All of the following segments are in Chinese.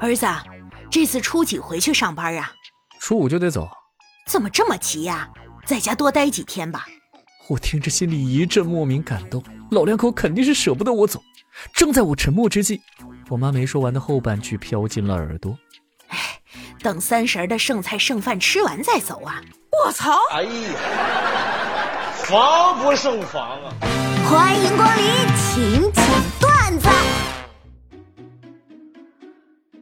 儿子，这次初几回去上班啊？初五就得走。怎么这么急呀？在家多待几天吧。我听着心里一阵莫名感动，老两口肯定是舍不得我走。正在我沉默之际，我妈没说完的后半句飘进了耳朵：“哎，等三十的剩菜剩饭吃完再走啊！”我操！哎呀，防不胜防啊！欢迎光临，请讲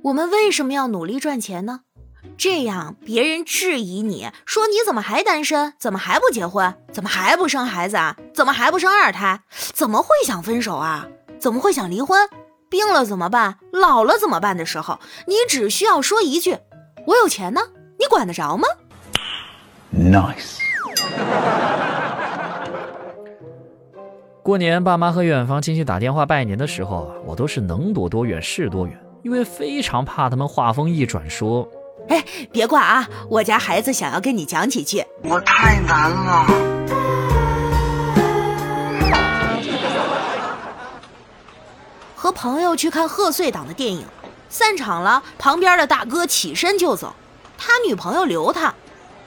我们为什么要努力赚钱呢？这样别人质疑你说你怎么还单身？怎么还不结婚？怎么还不生孩子啊？怎么还不生二胎？怎么会想分手啊？怎么会想离婚？病了怎么办？老了怎么办的时候，你只需要说一句：“我有钱呢。”你管得着吗？Nice。过年爸妈和远房亲戚打电话拜年的时候，我都是能躲多远是多远，因为非常怕他们话锋一转说。哎，别挂啊！我家孩子想要跟你讲几句。我太难了。和朋友去看贺岁档的电影，散场了，旁边的大哥起身就走，他女朋友留他。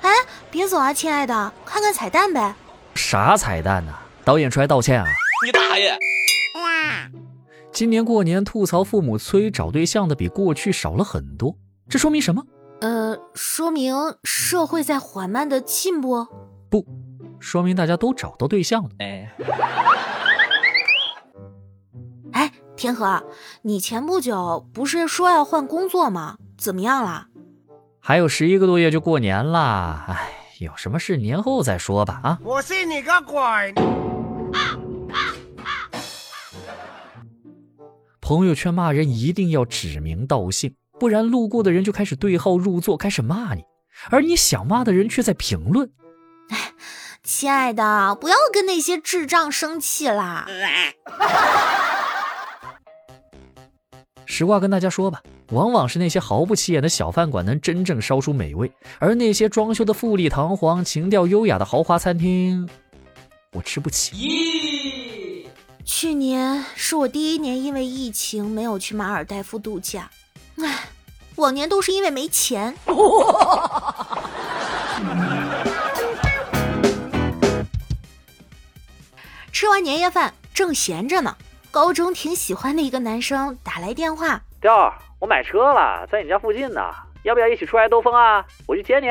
哎，别走啊，亲爱的，看看彩蛋呗。啥彩蛋呢？导演出来道歉啊？你大爷！今年过年吐槽父母催找对象的比过去少了很多，这说明什么？呃，说明社会在缓慢的进步，不，说明大家都找到对象了。哎，哎，天河，你前不久不是说要换工作吗？怎么样了？还有十一个多月就过年了，哎，有什么事年后再说吧。啊，我信你个鬼！朋友圈骂人一定要指名道姓。不然，路过的人就开始对号入座，开始骂你，而你想骂的人却在评论：“哎，亲爱的，不要跟那些智障生气啦。”实话跟大家说吧，往往是那些毫不起眼的小饭馆能真正烧出美味，而那些装修的富丽堂皇、情调优雅的豪华餐厅，我吃不起。咦，去年是我第一年因为疫情没有去马尔代夫度假。唉，往年都是因为没钱。吃完年夜饭，正闲着呢，高中挺喜欢的一个男生打来电话：“调儿，我买车了，在你家附近呢，要不要一起出来兜风啊？我去接你。”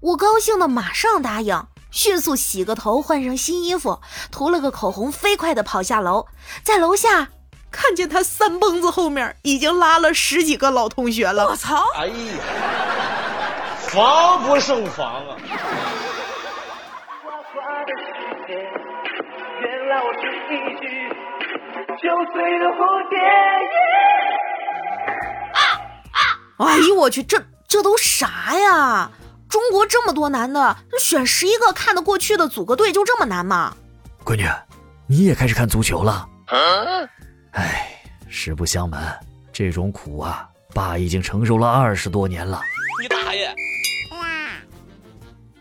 我高兴的马上答应，迅速洗个头，换上新衣服，涂了个口红，飞快的跑下楼，在楼下。看见他三蹦子后面已经拉了十几个老同学了，我操！哎呀，防不胜防啊！哎呦我去，这这都啥呀？中国这么多男的，选十一个看得过去的组个队就这么难吗？闺女，你也开始看足球了？唉，实不相瞒，这种苦啊，爸已经承受了二十多年了。你大爷！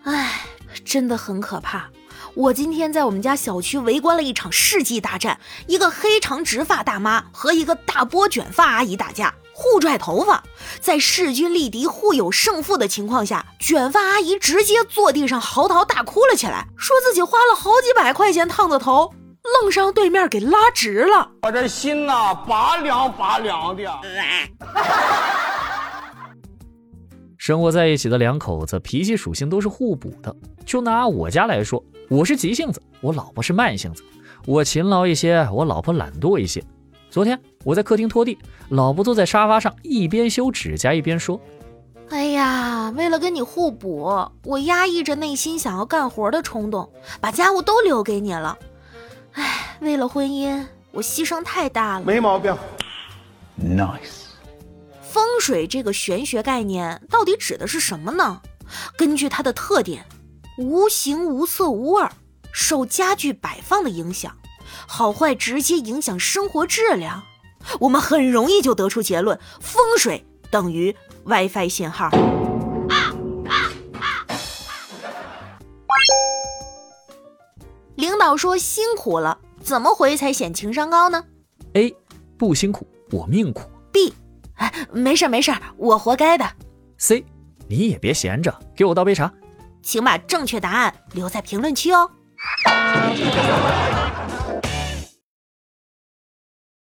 哎，真的很可怕。我今天在我们家小区围观了一场世纪大战，一个黑长直发大妈和一个大波卷发阿姨打架，互拽头发。在势均力敌、互有胜负的情况下，卷发阿姨直接坐地上嚎啕大哭了起来，说自己花了好几百块钱烫的头。愣是让对面给拉直了，我这心呐拔凉拔凉的。生活在一起的两口子脾气属性都是互补的。就拿我家来说，我是急性子，我老婆是慢性子。我勤劳一些，我老婆懒惰一些。昨天我在客厅拖地，老婆坐在沙发上一边修指甲一边说：“哎呀，为了跟你互补，我压抑着内心想要干活的冲动，把家务都留给你了。”哎，为了婚姻，我牺牲太大了。没毛病，nice。风水这个玄学概念到底指的是什么呢？根据它的特点，无形无色无味，受家具摆放的影响，好坏直接影响生活质量。我们很容易就得出结论：风水等于 WiFi 信号。领导说辛苦了，怎么回才显情商高呢？A 不辛苦，我命苦。B 哎，没事没事，我活该的。C，你也别闲着，给我倒杯茶。请把正确答案留在评论区哦。